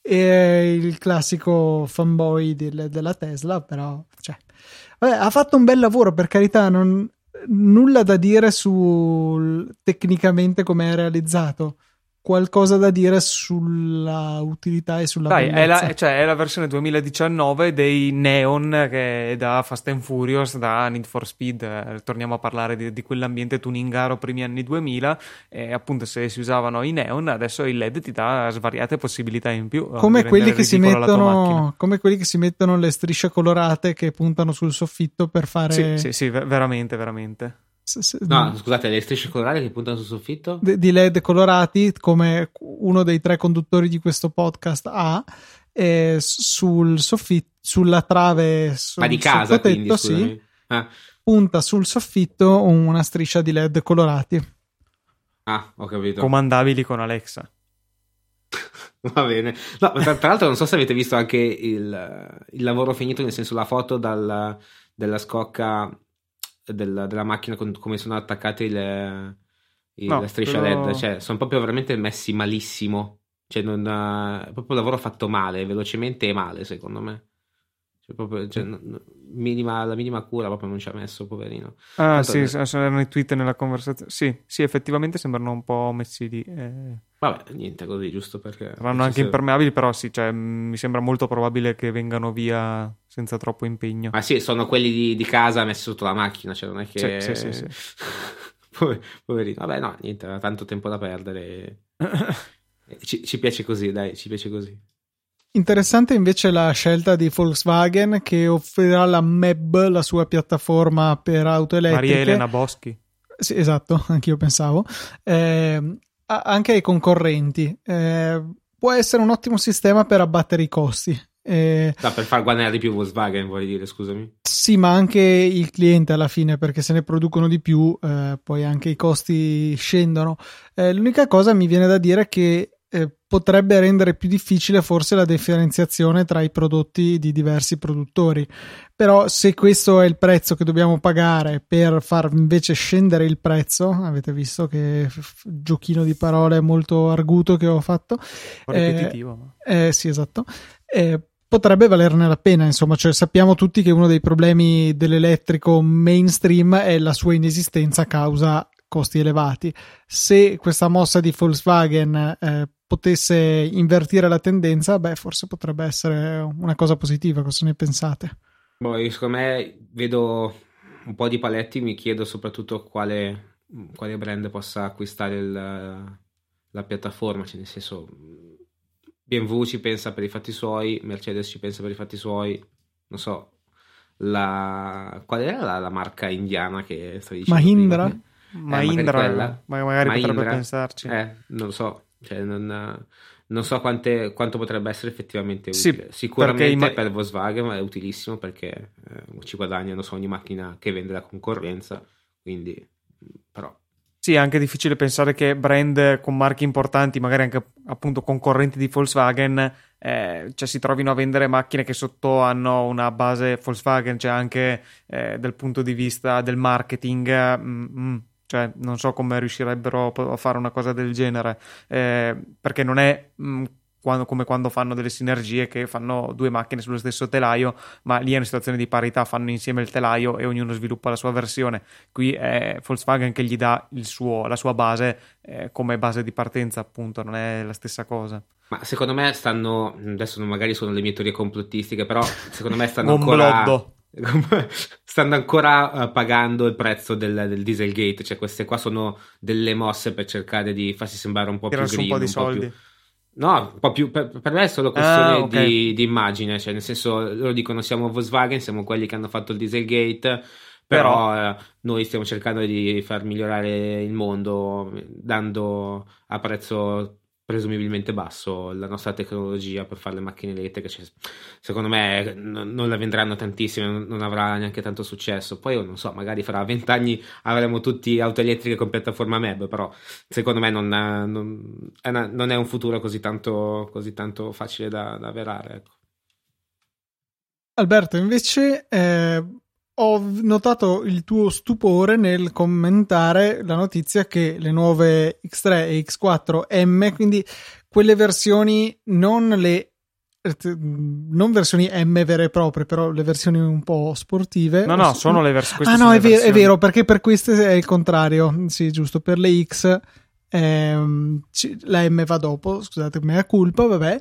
Speaker 1: E il classico fanboy del, della Tesla, però cioè, vabbè, ha fatto un bel lavoro, per carità, non, nulla da dire su tecnicamente come è realizzato qualcosa da dire sulla utilità e sulla
Speaker 2: Dai, è la, cioè, è la, versione 2019 dei Neon che è da Fast and Furious, da Need for Speed. Eh, torniamo a parlare di, di quell'ambiente tuningaro primi anni 2000. E appunto, se si usavano i Neon, adesso il LED ti dà svariate possibilità in più.
Speaker 1: Eh, come quelli, che si mettono, come quelli che si mettono le strisce colorate che puntano sul soffitto per fare.
Speaker 2: Sì, sì, sì veramente, veramente.
Speaker 3: No, scusate, le strisce colorate che puntano sul soffitto?
Speaker 1: di LED colorati, come uno dei tre conduttori di questo podcast ha, e sul soffitto, sulla trave sul
Speaker 3: Ma di casa, quindi,
Speaker 1: sì, ah. punta sul soffitto una striscia di LED colorati.
Speaker 3: Ah, ho capito.
Speaker 2: Comandabili con Alexa. [LAUGHS]
Speaker 3: Va bene. No, tra, tra, l'altro non so se avete visto anche il, il lavoro finito, nel senso la foto dal, della scocca del, della macchina con come sono attaccate le, le no, strisce però... LED, cioè sono proprio veramente messi malissimo. Cioè, non, è proprio lavoro fatto male, velocemente e male, secondo me. Cioè, proprio, cioè, minima, la minima cura proprio non ci ha messo, poverino.
Speaker 2: Ah, Tanto sì, è... erano i tweet nella conversazione. Sì, sì, effettivamente sembrano un po' messi lì. Eh...
Speaker 3: Vabbè, niente così, giusto perché...
Speaker 2: Saranno anche se... impermeabili, però sì, cioè, mi sembra molto probabile che vengano via senza troppo impegno.
Speaker 3: Ma sì, sono quelli di, di casa messi sotto la macchina, cioè non è che...
Speaker 2: Sì, sì, sì.
Speaker 3: sì. [LAUGHS] Poverino. Vabbè, no, niente, aveva tanto tempo da perdere. [LAUGHS] ci, ci piace così, dai, ci piace così.
Speaker 1: Interessante invece la scelta di Volkswagen che offrirà la MEB, la sua piattaforma per auto elettriche.
Speaker 2: Maria Elena Boschi.
Speaker 1: Sì, esatto, [LAUGHS] anch'io pensavo. Eh, anche ai concorrenti. Eh, può essere un ottimo sistema per abbattere i costi. Eh,
Speaker 3: no, per far guadagnare di più Volkswagen, vuoi dire, scusami?
Speaker 1: Sì, ma anche il cliente alla fine, perché se ne producono di più, eh, poi anche i costi scendono. Eh, l'unica cosa mi viene da dire che eh, potrebbe rendere più difficile forse la differenziazione tra i prodotti di diversi produttori. Però se questo è il prezzo che dobbiamo pagare per far invece scendere il prezzo, avete visto che giochino di parole molto arguto che ho fatto.
Speaker 2: Ripetitivo.
Speaker 1: Eh, eh, sì, esatto. Eh, potrebbe valerne la pena, insomma, cioè sappiamo tutti che uno dei problemi dell'elettrico mainstream è la sua inesistenza a causa costi elevati. Se questa mossa di Volkswagen eh, potesse invertire la tendenza, beh, forse potrebbe essere una cosa positiva. Cosa ne pensate?
Speaker 3: Boh, secondo me vedo un po' di paletti, mi chiedo soprattutto quale, quale brand possa acquistare il, la piattaforma, cioè nel senso BMW ci pensa per i fatti suoi, Mercedes ci pensa per i fatti suoi, non so, la... qual era la, la marca indiana che stavi dicendo?
Speaker 1: Mahindra?
Speaker 3: Prima?
Speaker 2: Mahindra,
Speaker 3: eh,
Speaker 2: magari, magari
Speaker 3: Mahindra,
Speaker 2: potrebbe pensarci.
Speaker 3: Eh, non so, cioè non, non so quante, quanto potrebbe essere effettivamente
Speaker 2: Sì,
Speaker 3: utile. Sicuramente
Speaker 2: perché i ma-
Speaker 3: per Volkswagen è utilissimo perché eh, ci guadagnano su ogni macchina che vende la concorrenza, quindi però
Speaker 2: Sì, è anche difficile pensare che brand con marchi importanti, magari anche appunto concorrenti di Volkswagen, eh, cioè si trovino a vendere macchine che sotto hanno una base Volkswagen, cioè anche eh, dal punto di vista del marketing, mm, mm, cioè non so come riuscirebbero a fare una cosa del genere, eh, perché non è mm, quando- come quando fanno delle sinergie che fanno due macchine sullo stesso telaio, ma lì è una situazione di parità, fanno insieme il telaio e ognuno sviluppa la sua versione. Qui è Volkswagen che gli dà il suo- la sua base eh, come base di partenza, appunto, non è la stessa cosa.
Speaker 3: Ma secondo me stanno, adesso magari sono le mie teorie complottistiche, però secondo me stanno ancora,
Speaker 2: Gombloddo. [LAUGHS]
Speaker 3: stanno ancora eh, pagando il prezzo del, del Dieselgate, cioè queste qua sono delle mosse per cercare di farsi sembrare un po' più
Speaker 2: Tirarsi
Speaker 3: green,
Speaker 2: un po' di
Speaker 3: un po' più-
Speaker 2: soldi.
Speaker 3: No, un po' più, per, per me è solo questione
Speaker 2: Ah, ok.
Speaker 3: di, di immagine, cioè nel senso loro dicono siamo Volkswagen, siamo quelli che hanno fatto il Dieselgate, però, eh, noi stiamo cercando di far migliorare il mondo dando a prezzo presumibilmente basso la nostra tecnologia per fare le macchine elettriche. Cioè, secondo me n- non la vendranno tantissime, non, avrà neanche tanto successo. Poi non so, magari fra vent'anni avremo tutti auto elettriche con piattaforma MEB, però secondo me non, non- è, una- non è un futuro così tanto, così tanto facile da, da avverare. Ecco.
Speaker 1: Alberto, invece, eh, ho notato il tuo stupore nel commentare la notizia che le nuove X3 e X4M, quindi quelle versioni non le non versioni M vere e proprie, però le versioni un po' sportive.
Speaker 2: No, no, sono le vers-
Speaker 1: Ah,
Speaker 2: sono
Speaker 1: no,
Speaker 2: le
Speaker 1: è vero, è
Speaker 2: versioni.
Speaker 1: vero, perché per queste è il contrario. Sì, giusto, per le X ehm, la M va dopo, scusate, mea culpa, vabbè.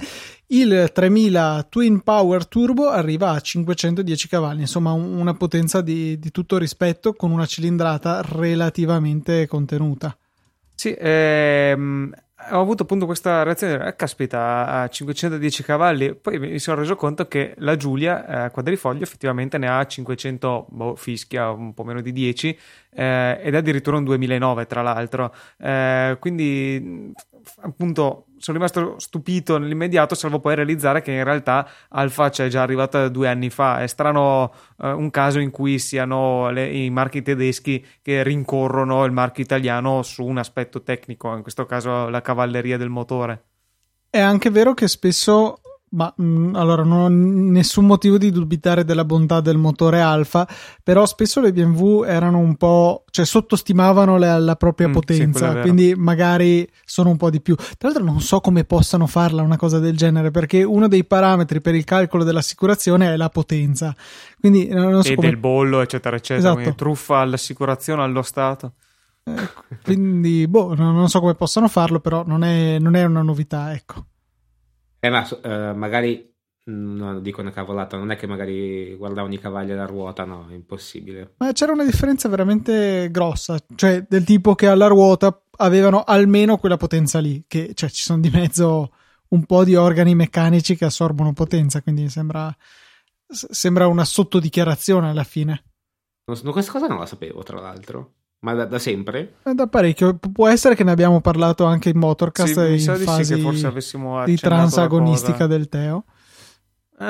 Speaker 1: Il 3000 Twin Power Turbo arriva a 510 cavalli, insomma un- una potenza di, di tutto rispetto con una cilindrata relativamente contenuta.
Speaker 2: Sì, ehm, ho avuto appunto questa reazione, eh, caspita, a 510 cavalli, poi mi sono reso conto che la Giulia eh, quadrifoglio effettivamente ne ha 500, boh, fischia un po' meno di 10, eh, ed è addirittura un 2009 tra l'altro, Eh, quindi appunto sono rimasto stupito nell'immediato, salvo poi realizzare che in realtà Alfa c'è già arrivata due anni fa. È strano eh, un caso in cui siano le- i marchi tedeschi che rincorrono il marchio italiano su un aspetto tecnico, in questo caso la cavalleria del motore.
Speaker 1: È anche vero che spesso, ma mh, allora non ho nessun motivo di dubitare della bontà del motore alfa, però spesso le BMW erano un po', cioè sottostimavano la, la propria
Speaker 2: Mm, sì,
Speaker 1: potenza,
Speaker 2: vero.
Speaker 1: quindi magari sono un po' di più. Tra l'altro non so come possano farla una cosa del genere, perché uno dei parametri per il calcolo dell'assicurazione è la potenza. Quindi eh, non so
Speaker 2: e
Speaker 1: come
Speaker 2: del bollo, eccetera, eccetera.
Speaker 1: Esatto.
Speaker 2: Quindi truffa all'assicurazione allo Stato.
Speaker 1: quindi boh, non non so come possano farlo, però non è, non è una novità, ecco.
Speaker 3: Eh, ma eh, magari, mm, no, dico una cavolata, non è che magari guardavano i cavalli alla ruota, no, è impossibile.
Speaker 1: Ma c'era una differenza veramente grossa, cioè del tipo che alla ruota avevano almeno quella potenza lì, che cioè, ci sono di mezzo un po' di organi meccanici che assorbono potenza, quindi sembra, sembra una sottodichiarazione alla fine.
Speaker 3: Non so- questa cosa non la sapevo, tra l'altro. Ma da, da sempre?
Speaker 1: È da parecchio, Pu- può essere che ne abbiamo parlato anche in Motorcast
Speaker 2: Sì, mi
Speaker 1: in
Speaker 2: sa di sì che forse avessimo
Speaker 1: di transagonistica del Teo. [LAUGHS]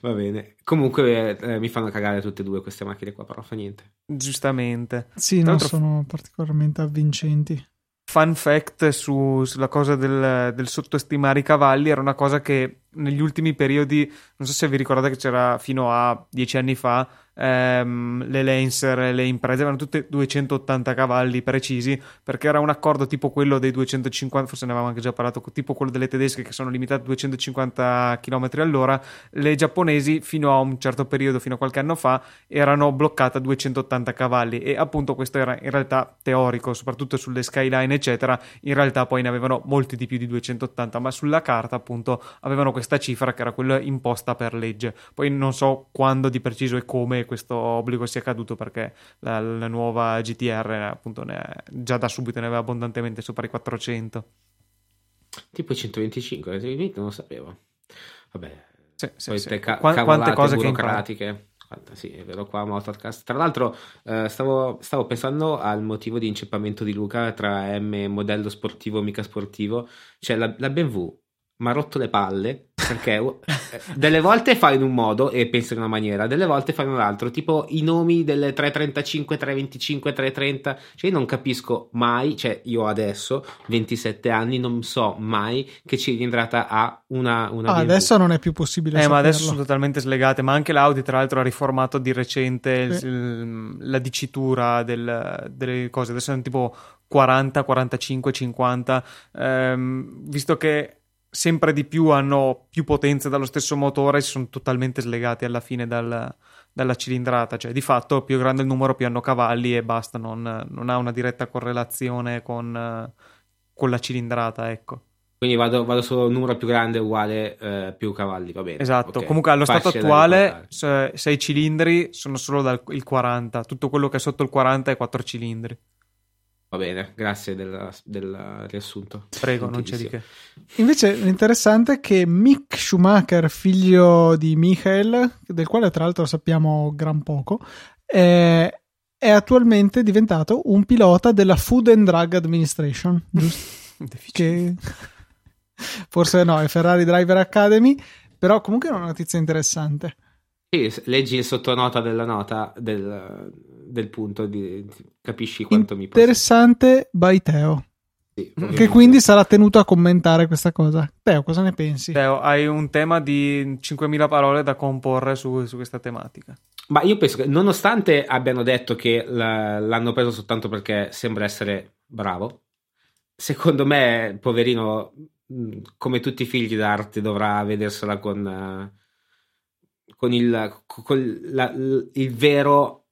Speaker 3: Va bene. Comunque eh, mi fanno cagare tutte e due queste macchine qua, però fa niente.
Speaker 2: Giustamente.
Speaker 1: Sì,
Speaker 2: Tra
Speaker 1: non sono particolarmente avvincenti.
Speaker 2: Fun fact su- sulla cosa del, del sottostimare i cavalli era una cosa che negli ultimi periodi, non so se vi ricordate che c'era fino a dieci anni fa, ehm, le Lancer, le imprese avevano tutte 280 cavalli precisi perché era un accordo tipo quello dei 250, forse ne avevamo anche già parlato, tipo quello delle tedesche che sono limitate a 250 km all'ora. Le giapponesi fino a un certo periodo, fino a qualche anno fa, erano bloccate a 280 cavalli e appunto questo era in realtà teorico, soprattutto sulle skyline eccetera, in realtà poi ne avevano molti di più di 280, ma sulla carta appunto avevano questa cifra che era quella imposta per legge. Poi non so quando di preciso e come che questo obbligo sia caduto perché la, la nuova GTR appunto ne è, già da subito ne aveva abbondantemente sopra i 400.
Speaker 3: Tipo i 125, non lo sapevo. Vabbè,
Speaker 2: sì, sì, sì.
Speaker 3: ca-
Speaker 2: Qua- quante cose che
Speaker 3: burocratiche. Guarda, sì, è vero qua Motorcast. Tra l'altro eh, stavo, stavo, pensando al motivo di inceppamento di Luca tra M modello sportivo e mica sportivo. Cioè la, la BMW mi ha rotto le palle perché eh, delle volte fa in un modo e pensa in una maniera, delle volte fa in un altro, tipo i nomi delle 335, 325, 330, cioè io non capisco mai, cioè io adesso, 27 anni, non so mai che cilindrata ha una, una
Speaker 1: ah, adesso non è più possibile
Speaker 2: eh,
Speaker 1: saperlo.
Speaker 2: ma adesso sono totalmente slegate, ma anche l'Audi tra l'altro ha riformato di recente sì. il, la dicitura del, delle cose, adesso sono tipo 40, 45, 50, ehm, visto che sempre di più hanno più potenza dallo stesso motore si sono totalmente slegati alla fine dal, dalla cilindrata, cioè di fatto più grande il numero più hanno cavalli e basta, non, non ha una diretta correlazione con, con la cilindrata, ecco.
Speaker 3: Quindi vado, vado solo numero più grande uguale eh, più cavalli, va bene.
Speaker 2: Esatto,
Speaker 3: okay.
Speaker 2: comunque allo Facile stato attuale 6 cilindri sono solo dal, il 40, tutto quello che è sotto il 40 è 4 cilindri.
Speaker 3: Va bene, grazie del, del riassunto.
Speaker 2: Prego, non c'è di che.
Speaker 1: Invece l'interessante è che Mick Schumacher, figlio di Michael, del quale tra l'altro sappiamo gran poco, è, è attualmente diventato un pilota della Food and Drug Administration, [LAUGHS] giusto? che forse no, è Ferrari Driver Academy, però comunque è una notizia interessante.
Speaker 3: Sì, leggi il sottonota della nota del, del punto, di, capisci quanto mi
Speaker 1: passa. Interessante by Teo.
Speaker 3: Sì,
Speaker 1: che quindi sarà tenuto a commentare questa cosa. Teo, cosa ne pensi?
Speaker 2: Teo, hai un tema di 5.000 parole da comporre su, su questa tematica.
Speaker 3: Ma io penso che nonostante abbiano detto che la, l'hanno preso soltanto perché sembra essere bravo, secondo me, poverino, come tutti i figli d'arte, dovrà vedersela con... Uh, con il, con la, il vero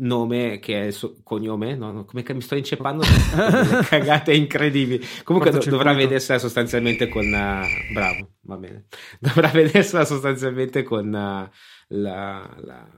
Speaker 3: nome che è il suo cognome, no, come mi sto inceppando [LAUGHS] cagate incredibili. Comunque do, dovrà vedersela sostanzialmente con uh, bravo, va bene. [LAUGHS] Dovrà vedersela sostanzialmente con uh, la, la,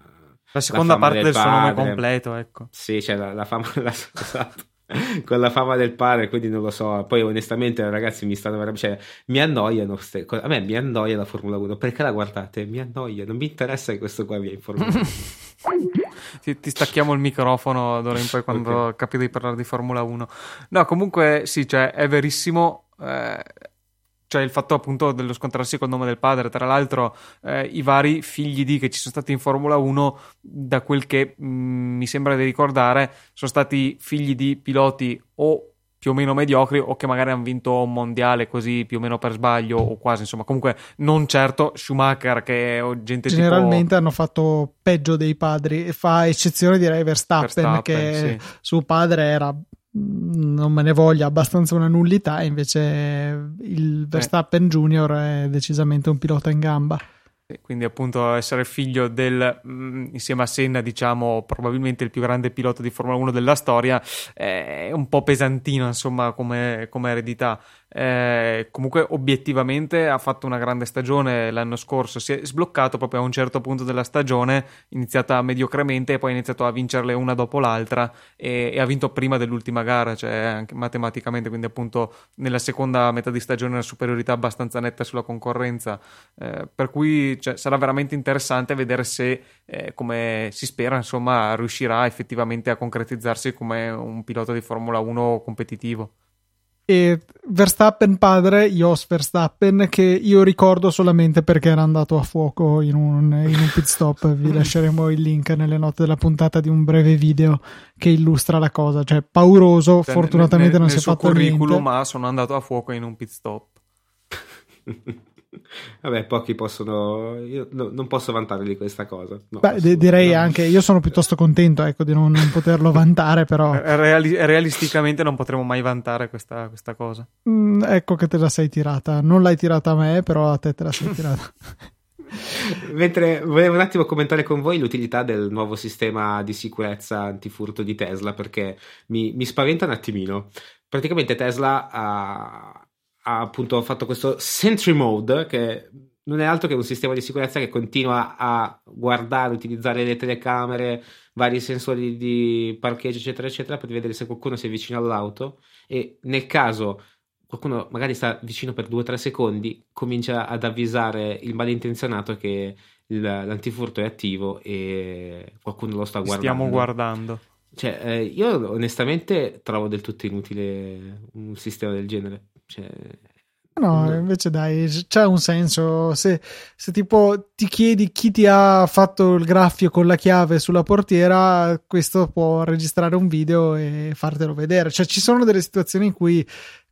Speaker 2: la seconda
Speaker 3: la
Speaker 2: parte del,
Speaker 3: del
Speaker 2: suo nome completo, ecco.
Speaker 3: Sì, c'è la, la fama [LAUGHS] la, esatto. [LAUGHS] con la fama del padre, quindi non lo so. Poi, onestamente, ragazzi, mi stanno veramente. Cioè, mi annoiano cose. A me mi annoia la Formula 1. Perché la guardate? Mi annoia. Non mi interessa che questo qua via in Formula 1. [LAUGHS]
Speaker 2: ti, ti, stacchiamo il microfono d'ora in poi quando okay. capite di parlare di Formula 1. No, comunque, sì, cioè, è verissimo. Eh, cioè il fatto appunto dello scontrarsi col nome del padre. Tra l'altro, eh, i vari figli di che ci sono stati in Formula 1, da quel che mh, mi sembra di ricordare, sono stati figli di piloti o più o meno mediocri o che magari hanno vinto un mondiale così più o meno per sbaglio o quasi insomma comunque non certo Schumacher che è gente
Speaker 1: generalmente
Speaker 2: tipo...
Speaker 1: hanno fatto peggio dei padri fa eccezione direi Verstappen, Verstappen che sì. suo padre era non me ne voglia abbastanza una nullità invece il Verstappen eh. Junior è decisamente un pilota in gamba
Speaker 2: quindi appunto essere figlio del mm, insieme a Senna diciamo probabilmente il più grande pilota di Formula 1 della storia è un po' pesantino insomma come, come eredità eh, comunque obiettivamente ha fatto una grande stagione l'anno scorso, si è sbloccato proprio a un certo punto della stagione, iniziata mediocremente e poi ha iniziato a vincerle una dopo l'altra e, e ha vinto prima dell'ultima gara, cioè anche matematicamente, quindi appunto nella seconda metà di stagione una superiorità abbastanza netta sulla concorrenza, eh, per cui cioè, sarà veramente interessante vedere se, eh, come si spera, insomma, riuscirà effettivamente a concretizzarsi come un pilota di Formula 1 competitivo
Speaker 1: e Verstappen padre, Jos Verstappen, che io ricordo solamente perché era andato a fuoco in un, in un pit stop. Vi [LAUGHS] lasceremo il link nelle note della puntata di un breve video che illustra la cosa. Cioè, pauroso, cioè, fortunatamente
Speaker 2: nel,
Speaker 1: non
Speaker 2: nel
Speaker 1: si è fatto niente.
Speaker 2: ma sono andato a fuoco in un pit stop. [LAUGHS]
Speaker 3: Vabbè, pochi possono. Io no, non posso vantare di questa cosa. No,
Speaker 1: Beh, d- direi anche. Io sono piuttosto contento ecco, di non, non poterlo vantare, però. [LAUGHS]
Speaker 2: Reali- realisticamente non potremo mai vantare questa, questa cosa.
Speaker 1: Mm, ecco che te la sei tirata. Non l'hai tirata a me, però a te te la sei [LAUGHS] tirata.
Speaker 3: Mentre volevo un attimo commentare con voi l'utilità del nuovo sistema di sicurezza antifurto di Tesla, perché mi, mi spaventa un attimino. Praticamente Tesla ha ha appunto fatto questo Sentry Mode che non è altro che un sistema di sicurezza che continua a guardare, utilizzare le telecamere, vari sensori di parcheggio, eccetera, eccetera, per vedere se qualcuno si avvicina all'auto e nel caso qualcuno magari sta vicino per due o tre secondi, comincia ad avvisare il malintenzionato che il, l'antifurto è attivo e qualcuno lo sta guardando.
Speaker 2: Stiamo guardando.
Speaker 3: Cioè, eh, io onestamente trovo del tutto inutile un sistema del genere. Cioè,
Speaker 1: No, invece dai, c'è un senso. Se, se, tipo ti chiedi chi ti ha fatto il graffio con la chiave sulla portiera, questo può registrare un video e fartelo vedere. Cioè, ci sono delle situazioni in cui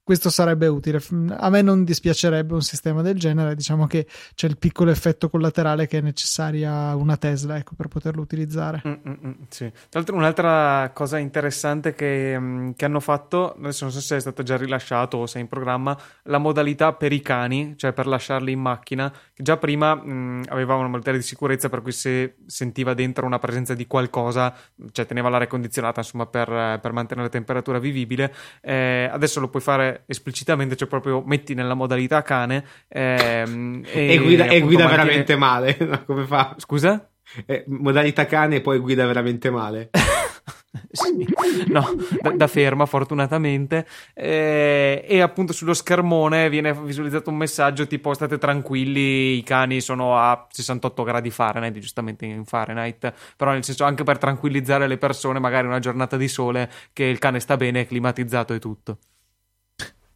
Speaker 1: questo sarebbe utile. A me non dispiacerebbe un sistema del genere, diciamo che c'è il piccolo effetto collaterale che è necessaria una Tesla ecco, per poterlo utilizzare.
Speaker 2: Mm-mm, sì. Tra l'altro un'altra cosa interessante che, mm, che, hanno fatto, adesso non so se è stato già rilasciato o se è in programma, la modalità per i cani, cioè per lasciarli in macchina, che già prima mh, mm, aveva una modalità di sicurezza per cui se sentiva dentro una presenza di qualcosa, cioè teneva l'aria condizionata insomma per, per mantenere la temperatura vivibile, eh, adesso lo puoi fare esplicitamente, cioè proprio metti nella modalità cane ehm, [LAUGHS]
Speaker 3: e, e, guida, e guida mantiene... veramente male. [LAUGHS] Come fa?
Speaker 2: Scusa?
Speaker 3: Eh, modalità cane e poi guida veramente male. [LAUGHS]
Speaker 2: sì, no, da, da, ferma fortunatamente eh, e appunto sullo schermone viene visualizzato un messaggio tipo state tranquilli i cani sono a 68 gradi Fahrenheit giustamente in Fahrenheit però nel senso anche per tranquillizzare le persone magari una giornata di sole che il cane sta bene è climatizzato e tutto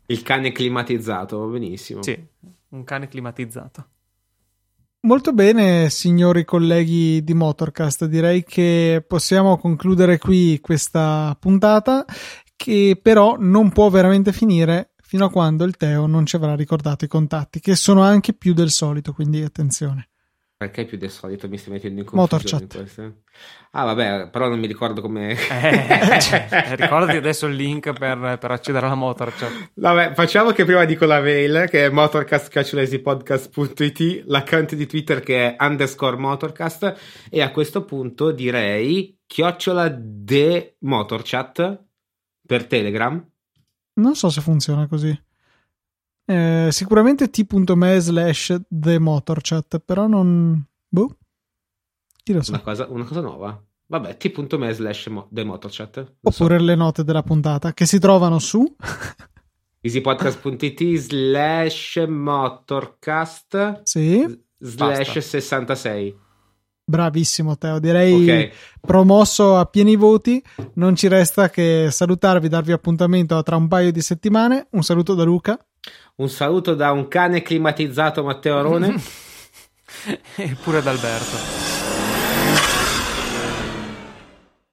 Speaker 3: il cane climatizzato, benissimo.
Speaker 2: Sì, un cane climatizzato.
Speaker 1: Molto bene, signori colleghi di Motorcast. Direi che possiamo concludere qui questa puntata, che però non può veramente finire fino a quando il Teo non ci avrà ricordato i contatti, che sono anche più del solito, quindi attenzione.
Speaker 3: Perché più del solito mi stai mettendo in confusione?
Speaker 1: Motorchat.
Speaker 3: Ah, vabbè, però non mi ricordo come.
Speaker 2: Eh, [LAUGHS] cioè, ricordati adesso il link per, per, accedere alla Motorchat.
Speaker 3: Vabbè, facciamo che prima dico la mail che è motorcast.it, l'account di Twitter che è underscore motorcast. E a questo punto direi chiocciola de motorchat per Telegram.
Speaker 1: Non so se funziona così. Eh, sicuramente t.me slash the motorchat, però non... Boh. Chi lo sa.
Speaker 3: Una cosa, una cosa nuova. Vabbè, t.me slash the motorchat.
Speaker 1: Oppure so. le note della puntata che si trovano su... [LAUGHS]
Speaker 3: easypodcast.it slash motorcast
Speaker 1: sì.
Speaker 3: slash 66
Speaker 1: Bravissimo Teo, direi okay. promosso a pieni voti. Non ci resta che salutarvi, darvi appuntamento tra un paio di settimane. Un saluto da Luca.
Speaker 3: Un saluto da un cane climatizzato Matteo Arone. [LAUGHS]
Speaker 2: e pure da Alberto.